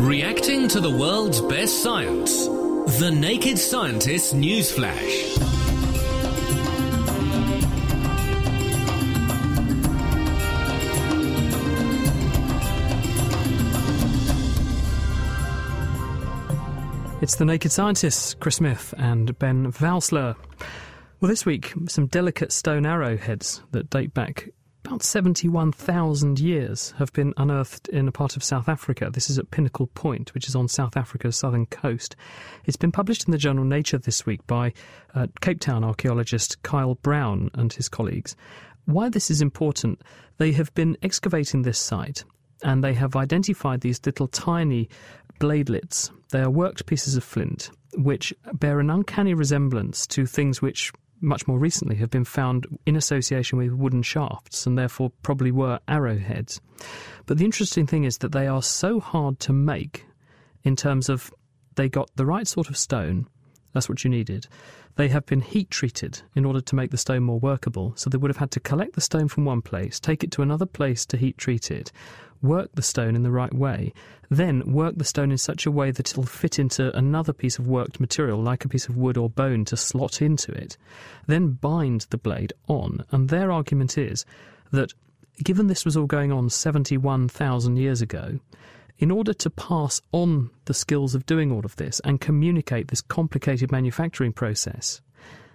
Reacting to the world's best science. The Naked Scientist Newsflash. It's the Naked Scientists, Chris Smith and Ben Valsler. Well, this week, some delicate stone arrowheads that date back about 71,000 years have been unearthed in a part of South Africa. This is at Pinnacle Point, which is on South Africa's southern coast. It's been published in the journal Nature this week by uh, Cape Town archaeologist Kyle Brown and his colleagues. Why this is important, they have been excavating this site and they have identified these little tiny bladelets. They are worked pieces of flint which bear an uncanny resemblance to things which much more recently have been found in association with wooden shafts and therefore probably were arrowheads. But the interesting thing is that they are so hard to make in terms of they got the right sort of stone, that's what you needed. They have been heat treated in order to make the stone more workable. So they would have had to collect the stone from one place, take it to another place to heat treat it, work the stone in the right way, then work the stone in such a way that it'll fit into another piece of worked material, like a piece of wood or bone, to slot into it, then bind the blade on. And their argument is that given this was all going on 71,000 years ago, in order to pass on the skills of doing all of this and communicate this complicated manufacturing process,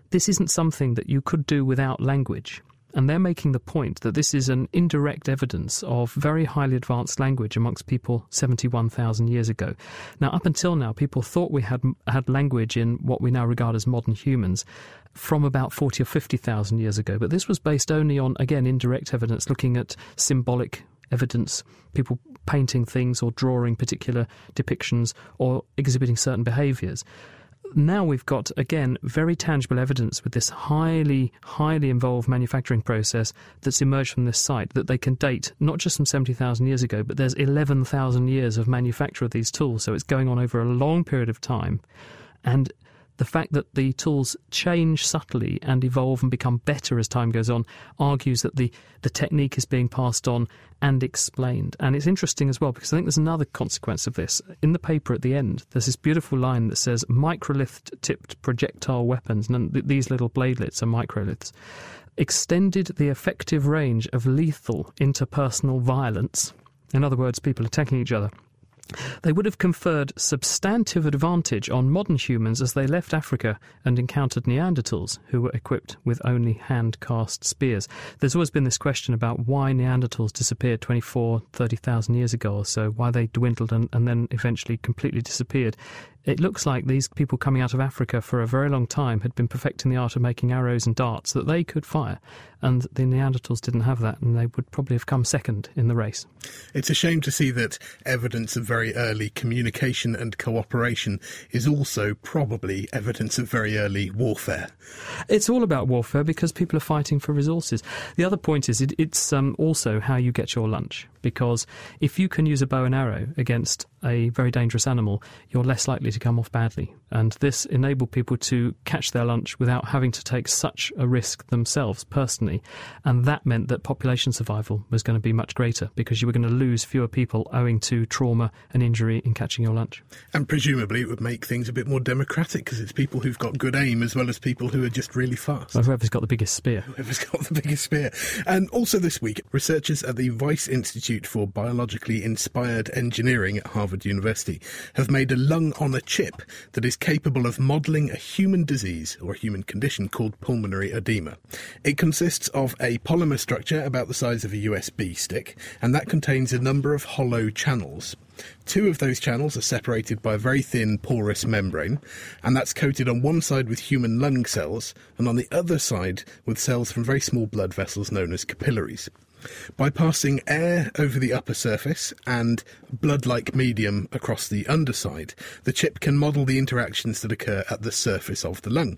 this isn't something that you could do without language. And they're making the point that this is an indirect evidence of very highly advanced language amongst people 71,000 years ago. Now, up until now, people thought we had, had language in what we now regard as modern humans from about 40 or 50,000 years ago. But this was based only on, again, indirect evidence, looking at symbolic evidence, people painting things or drawing particular depictions or exhibiting certain behaviours now we've got, again, very tangible evidence with this highly, highly involved manufacturing process that's emerged from this site that they can date not just from 70,000 years ago, but there's 11,000 years of manufacture of these tools. So it's going on over a long period of time. And the fact that the tools change subtly and evolve and become better as time goes on argues that the, the technique is being passed on and explained. And it's interesting as well because I think there's another consequence of this. In the paper at the end, there's this beautiful line that says microlith tipped projectile weapons, and these little bladelets are microliths, extended the effective range of lethal interpersonal violence. In other words, people attacking each other they would have conferred substantive advantage on modern humans as they left Africa and encountered Neanderthals, who were equipped with only hand cast spears. There's always been this question about why Neanderthals disappeared 24, 30,000 years ago or so, why they dwindled and, and then eventually completely disappeared it looks like these people coming out of Africa for a very long time had been perfecting the art of making arrows and darts that they could fire. And the Neanderthals didn't have that, and they would probably have come second in the race. It's a shame to see that evidence of very early communication and cooperation is also probably evidence of very early warfare. It's all about warfare because people are fighting for resources. The other point is it, it's um, also how you get your lunch, because if you can use a bow and arrow against a very dangerous animal, you're less likely to come off badly. And this enabled people to catch their lunch without having to take such a risk themselves personally. And that meant that population survival was going to be much greater because you were going to lose fewer people owing to trauma and injury in catching your lunch. And presumably it would make things a bit more democratic because it's people who've got good aim as well as people who are just really fast. Well, whoever's got the biggest spear. Whoever's got the biggest spear. And also this week, researchers at the Wyss Institute for Biologically Inspired Engineering at Harvard University have made a lung on a chip that is capable of modelling a human disease or a human condition called pulmonary edema. It consists of a polymer structure about the size of a USB stick, and that contains a number of hollow channels. Two of those channels are separated by a very thin porous membrane, and that's coated on one side with human lung cells and on the other side with cells from very small blood vessels known as capillaries. By passing air over the upper surface and blood like medium across the underside, the chip can model the interactions that occur at the surface of the lung.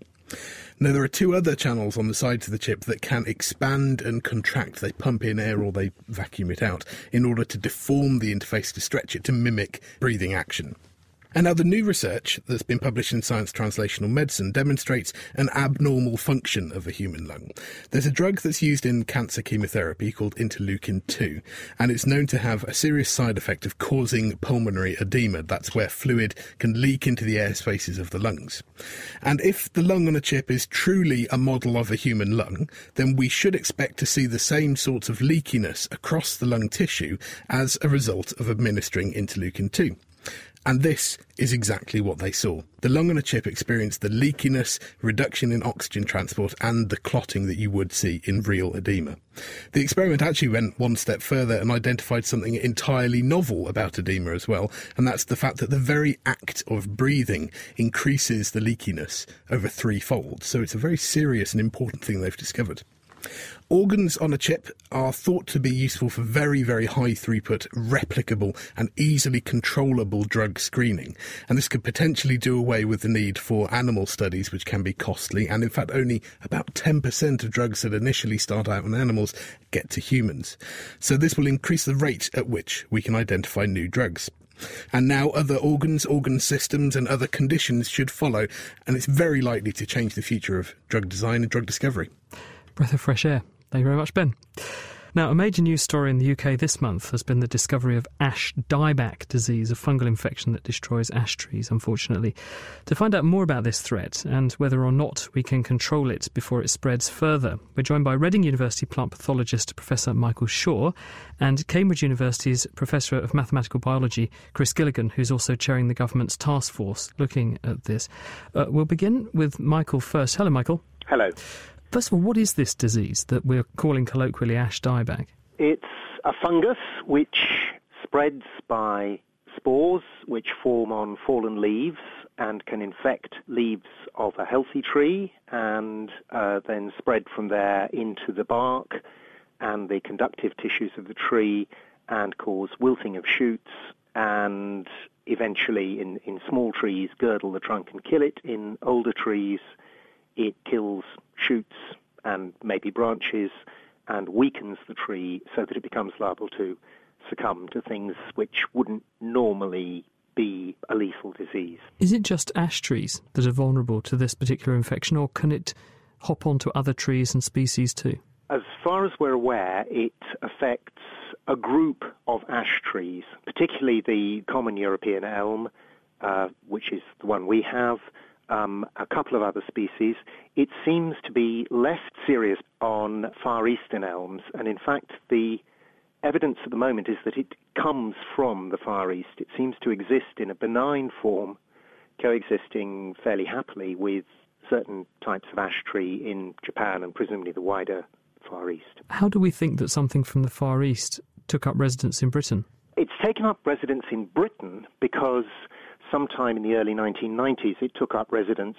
Now, there are two other channels on the sides of the chip that can expand and contract. They pump in air or they vacuum it out in order to deform the interface to stretch it to mimic breathing action. And now the new research that's been published in Science Translational Medicine demonstrates an abnormal function of the human lung. There's a drug that's used in cancer chemotherapy called interleukin 2, and it's known to have a serious side effect of causing pulmonary edema. That's where fluid can leak into the air spaces of the lungs. And if the lung on a chip is truly a model of a human lung, then we should expect to see the same sorts of leakiness across the lung tissue as a result of administering interleukin 2. And this is exactly what they saw. The lung on a chip experienced the leakiness, reduction in oxygen transport, and the clotting that you would see in real edema. The experiment actually went one step further and identified something entirely novel about edema as well, and that's the fact that the very act of breathing increases the leakiness over threefold. So it's a very serious and important thing they've discovered. Organs on a chip are thought to be useful for very, very high throughput, replicable, and easily controllable drug screening. And this could potentially do away with the need for animal studies, which can be costly. And in fact, only about 10% of drugs that initially start out on animals get to humans. So this will increase the rate at which we can identify new drugs. And now other organs, organ systems, and other conditions should follow, and it's very likely to change the future of drug design and drug discovery. Breath of fresh air. Thank you very much, Ben. Now, a major news story in the UK this month has been the discovery of ash dieback disease, a fungal infection that destroys ash trees, unfortunately. To find out more about this threat and whether or not we can control it before it spreads further, we're joined by Reading University plant pathologist Professor Michael Shaw and Cambridge University's Professor of Mathematical Biology, Chris Gilligan, who's also chairing the government's task force looking at this. Uh, we'll begin with Michael first. Hello, Michael. Hello. First of all, what is this disease that we're calling colloquially ash dieback? It's a fungus which spreads by spores which form on fallen leaves and can infect leaves of a healthy tree and uh, then spread from there into the bark and the conductive tissues of the tree and cause wilting of shoots and eventually in, in small trees girdle the trunk and kill it. In older trees, it kills shoots and maybe branches and weakens the tree so that it becomes liable to succumb to things which wouldn't normally be a lethal disease. Is it just ash trees that are vulnerable to this particular infection, or can it hop onto other trees and species too? As far as we're aware, it affects a group of ash trees, particularly the common European elm, uh, which is the one we have, um, a couple of other species. It seems to be less serious on Far Eastern elms, and in fact, the evidence at the moment is that it comes from the Far East. It seems to exist in a benign form, coexisting fairly happily with certain types of ash tree in Japan and presumably the wider Far East. How do we think that something from the Far East took up residence in Britain? It's taken up residence in Britain because sometime in the early 1990s, it took up residence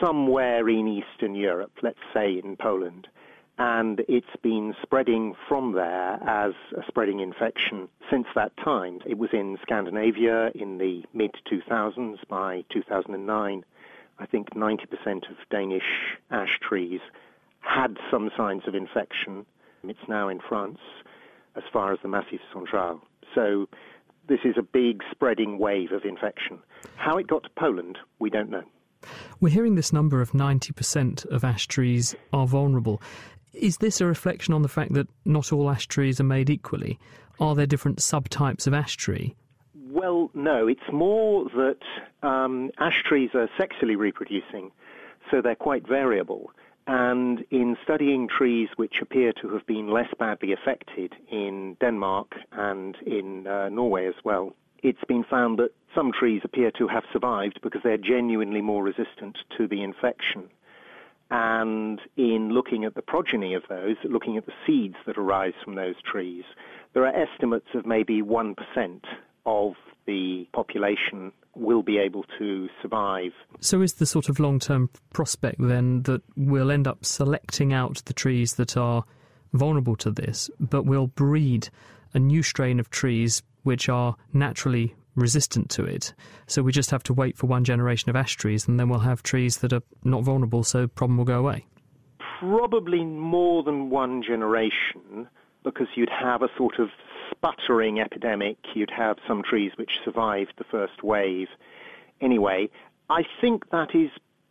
somewhere in Eastern Europe, let's say in Poland. And it's been spreading from there as a spreading infection since that time. It was in Scandinavia in the mid 2000s. By 2009, I think 90% of Danish ash trees had some signs of infection. It's now in France as far as the Massif Central. So this is a big spreading wave of infection. How it got to Poland, we don't know. We're hearing this number of 90% of ash trees are vulnerable. Is this a reflection on the fact that not all ash trees are made equally? Are there different subtypes of ash tree? Well, no. It's more that um, ash trees are sexually reproducing, so they're quite variable. And in studying trees which appear to have been less badly affected in Denmark and in uh, Norway as well, it's been found that some trees appear to have survived because they're genuinely more resistant to the infection. And in looking at the progeny of those, looking at the seeds that arise from those trees, there are estimates of maybe 1% of the population will be able to survive. So, is the sort of long term prospect then that we'll end up selecting out the trees that are vulnerable to this, but we'll breed a new strain of trees which are naturally resistant to it? So, we just have to wait for one generation of ash trees and then we'll have trees that are not vulnerable, so problem will go away? Probably more than one generation because you'd have a sort of sputtering epidemic, you'd have some trees which survived the first wave anyway. I think that is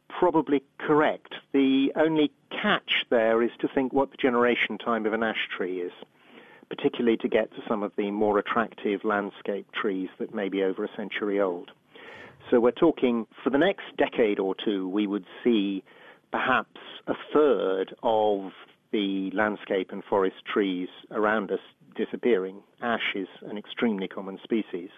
probably correct. The only catch there is to think what the generation time of an ash tree is, particularly to get to some of the more attractive landscape trees that may be over a century old. So we're talking for the next decade or two, we would see perhaps a third of the landscape and forest trees around us disappearing. Ash is an extremely common species.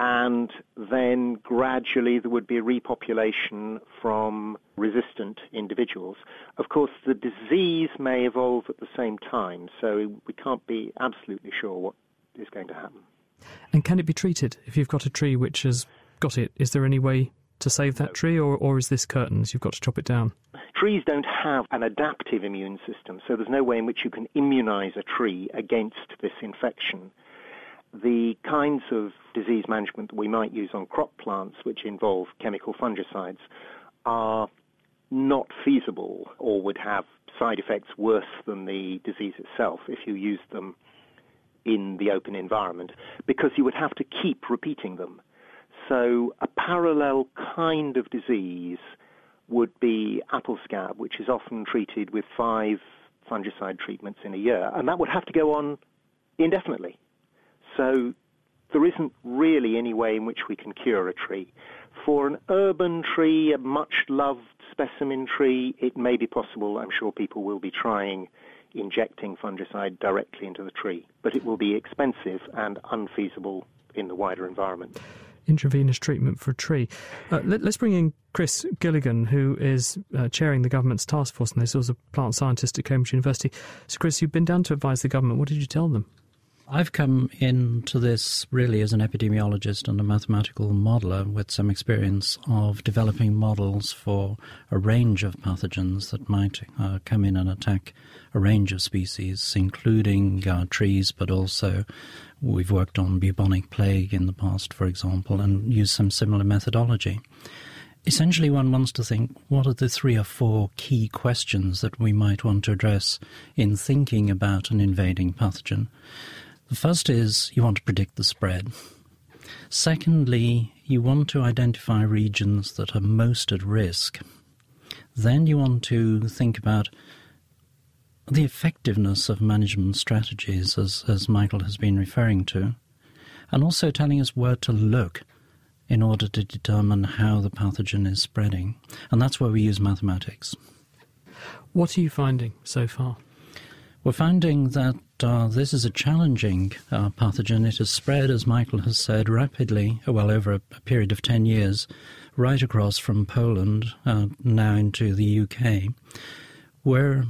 And then gradually there would be a repopulation from resistant individuals. Of course, the disease may evolve at the same time, so we can't be absolutely sure what is going to happen. And can it be treated? If you've got a tree which has got it, is there any way to save that tree, or, or is this curtains? You've got to chop it down. Trees don't have an adaptive immune system, so there's no way in which you can immunize a tree against this infection. The kinds of disease management that we might use on crop plants, which involve chemical fungicides, are not feasible or would have side effects worse than the disease itself if you use them in the open environment, because you would have to keep repeating them. So a parallel kind of disease would be apple scab, which is often treated with five fungicide treatments in a year, and that would have to go on indefinitely. So there isn't really any way in which we can cure a tree. For an urban tree, a much loved specimen tree, it may be possible. I'm sure people will be trying injecting fungicide directly into the tree, but it will be expensive and unfeasible in the wider environment intravenous treatment for a tree. Uh, let, us bring in Chris Gilligan, who is uh, chairing the government's task force on this, also a plant scientist at Cambridge University. So, Chris, you've been down to advise the government. What did you tell them? I've come into this really as an epidemiologist and a mathematical modeler with some experience of developing models for a range of pathogens that might uh, come in and attack a range of species, including uh, trees, but also we've worked on bubonic plague in the past, for example, and used some similar methodology. Essentially, one wants to think what are the three or four key questions that we might want to address in thinking about an invading pathogen. The first is you want to predict the spread. Secondly, you want to identify regions that are most at risk. Then you want to think about the effectiveness of management strategies, as, as Michael has been referring to, and also telling us where to look in order to determine how the pathogen is spreading. And that's where we use mathematics. What are you finding so far? We're finding that uh, this is a challenging uh, pathogen. It has spread, as Michael has said, rapidly, well, over a, a period of 10 years, right across from Poland, uh, now into the UK. We're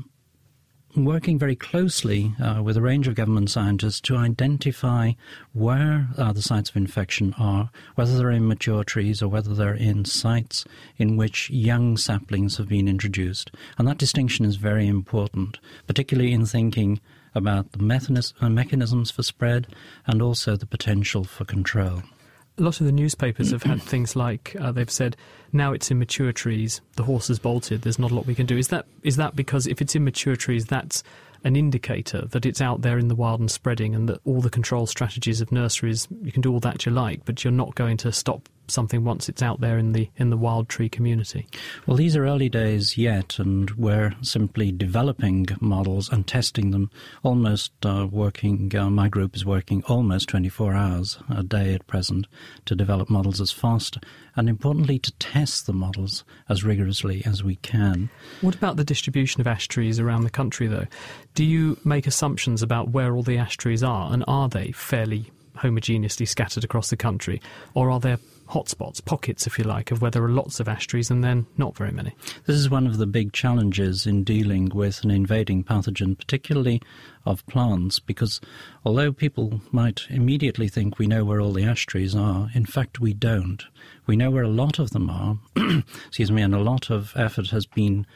working very closely uh, with a range of government scientists to identify where uh, the sites of infection are, whether they're in mature trees or whether they're in sites in which young saplings have been introduced. And that distinction is very important, particularly in thinking about the uh, mechanisms for spread and also the potential for control a lot of the newspapers have had things like uh, they've said now it's in mature trees, the horse has bolted. There's not a lot we can do. Is that is that because if it's in mature trees, that's an indicator that it's out there in the wild and spreading, and that all the control strategies of nurseries you can do all that you like, but you're not going to stop something once it's out there in the in the wild tree community? Well, these are early days yet, and we're simply developing models and testing them. Almost uh, working, uh, my group is working almost 24 hours a day at present to develop models as fast and, importantly, to test the models as rigorously as we can. What about the distribution of ash trees around the country, though? Do you make assumptions about where all the ash trees are, and are they fairly homogeneously scattered across the country, or are there hotspots, pockets, if you like, of where there are lots of ash trees and then not very many. This is one of the big challenges in dealing with an invading pathogen, particularly of plants, because although people might immediately think we know where all the ash trees are, in fact we don't. We know where a lot of them are, excuse me, and a lot of effort has been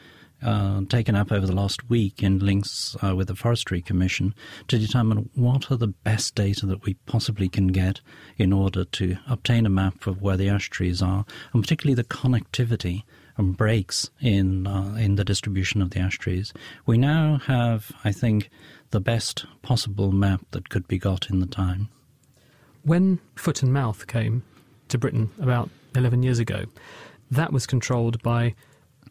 uh, taken up over the last week in links uh, with the Forestry Commission to determine what are the best data that we possibly can get in order to obtain a map of where the ash trees are, and particularly the connectivity and breaks in uh, in the distribution of the ash trees. We now have, I think, the best possible map that could be got in the time. When foot and mouth came to Britain about 11 years ago, that was controlled by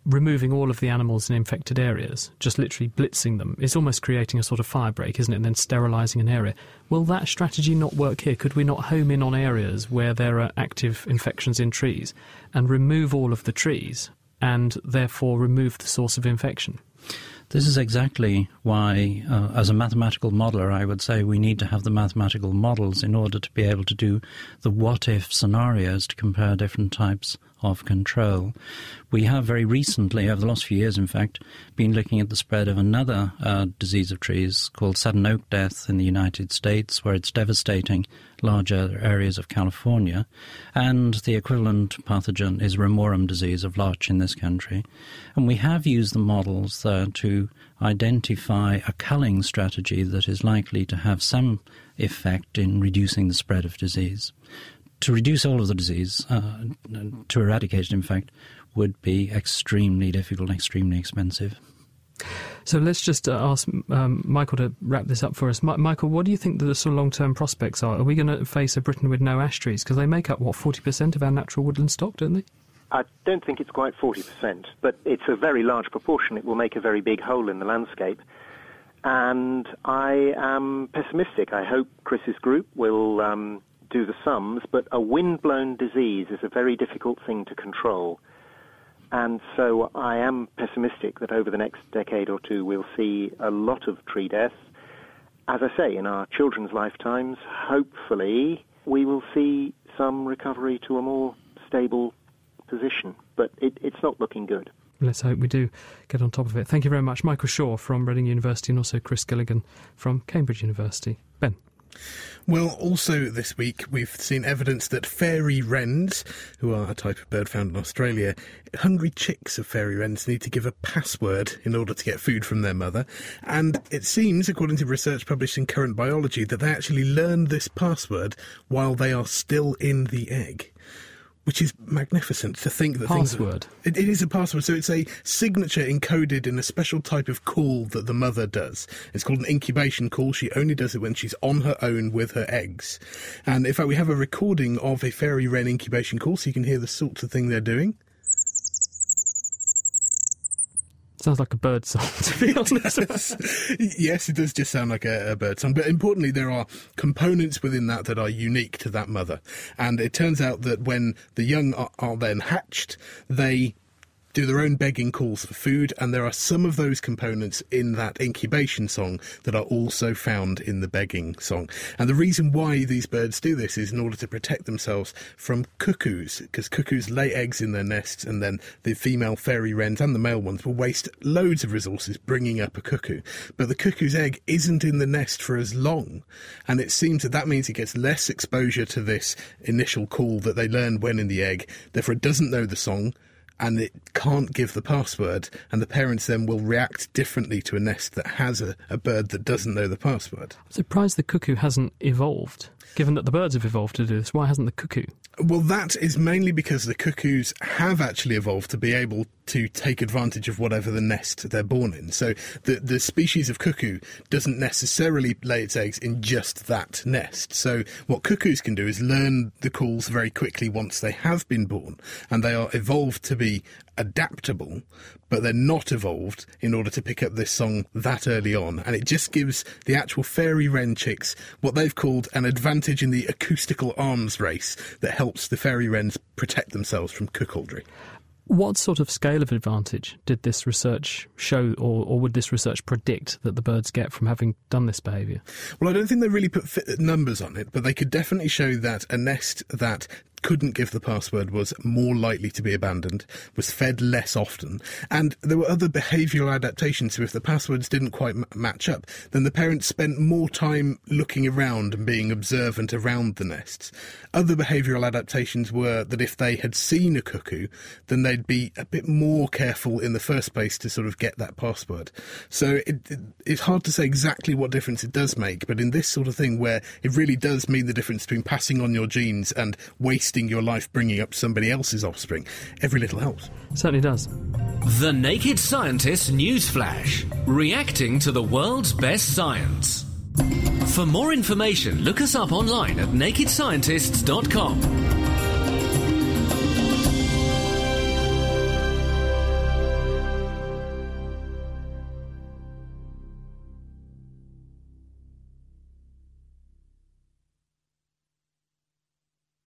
removing all of the animals in infected areas, just literally blitzing them. It's almost creating a sort of fire break, isn't it? And then sterilising an area. Will that strategy not work here? Could we not home in on areas where there are active infections in trees and remove all of the trees and therefore remove the source of infection? This is exactly why, uh, as a mathematical modeler, I would say we need to have the mathematical models in order to be able to do the what if scenarios to compare different types of control. We have very recently, over the last few years, in fact, been looking at the spread of another uh, disease of trees called sudden oak death in the United States, where it's devastating larger areas of California. And the equivalent pathogen is ramorum disease of larch in this country. And we have used the models uh, to identify a culling strategy that is likely to have some effect in reducing the spread of disease to reduce all of the disease, uh, to eradicate it, in fact, would be extremely difficult and extremely expensive. So let's just uh, ask um, Michael to wrap this up for us. M- Michael, what do you think the sort of long-term prospects are? Are we going to face a Britain with no ash trees? Because they make up, what, 40% of our natural woodland stock, don't they? I don't think it's quite 40%, but it's a very large proportion. It will make a very big hole in the landscape. And I am pessimistic. I hope Chris's group will um, do the sums, but a wind-blown disease is a very difficult thing to control. And so I am pessimistic that over the next decade or two we'll see a lot of tree deaths. As I say, in our children's lifetimes, hopefully we will see some recovery to a more stable position. But it, it's not looking good. Let's hope we do get on top of it. Thank you very much. Michael Shaw from Reading University and also Chris Gilligan from Cambridge University. Well, also this week we've seen evidence that fairy wrens, who are a type of bird found in Australia, hungry chicks of fairy wrens need to give a password in order to get food from their mother. And it seems, according to research published in Current Biology, that they actually learn this password while they are still in the egg which is magnificent to think that password. Things, it, it is a password, so it's a signature encoded in a special type of call that the mother does. It's called an incubation call. She only does it when she's on her own with her eggs. And in fact, we have a recording of a fairy wren incubation call, so you can hear the sorts of thing they're doing. Sounds like a bird song, to be honest. yes, it does just sound like a, a, bird song. But importantly, there are components within that that are unique to that mother. And it turns out that when the young are, are then hatched, they do their own begging calls for food, and there are some of those components in that incubation song that are also found in the begging song. And the reason why these birds do this is in order to protect themselves from cuckoos, because cuckoos lay eggs in their nests, and then the female fairy wrens and the male ones will waste loads of resources bringing up a cuckoo. But the cuckoo's egg isn't in the nest for as long, and it seems that that means it gets less exposure to this initial call that they learn when in the egg, therefore it doesn't know the song and it can't give the password, and the parents then will react differently to a nest that has a, a bird that doesn't know the password. I'm surprised the cuckoo hasn't evolved. Given that the birds have evolved to do this, why hasn't the cuckoo? Well, that is mainly because the cuckoos have actually evolved to be able to take advantage of whatever the nest they're born in. So the the species of cuckoo doesn't necessarily lay its eggs in just that nest. So what cuckoos can do is learn the calls very quickly once they have been born, and they are evolved to be adaptable, but they're not evolved in order to pick up this song that early on. And it just gives the actual fairy wren chicks what they've called an advantage in the acoustical arms race that helps the fairy wrens protect themselves from cuckoldry. What sort of scale of advantage did this research show, or, or, would this research predict that the birds get from having done this behaviour? Well, I don't think they really put numbers on it, but they could definitely show that a nest that couldn't give the password was more likely to be abandoned, was fed less often, and there were other behavioural adaptations. So if the passwords didn't quite m- match up, then the parents spent more time looking around and being observant around the nests. Other behavioural adaptations were that if they had seen a cuckoo, then they'd be a bit more careful in the first place to sort of get that password. So it, it, it's hard to say exactly what difference it does make, but in this sort of thing where it really does mean the difference between passing on your genes and wasting wasting your life bringing up somebody else's offspring. Every little helps. Certainly does. The Naked Scientist Newsflash, reacting to the world's best science. For more information, look us up online at nakedscientists.com.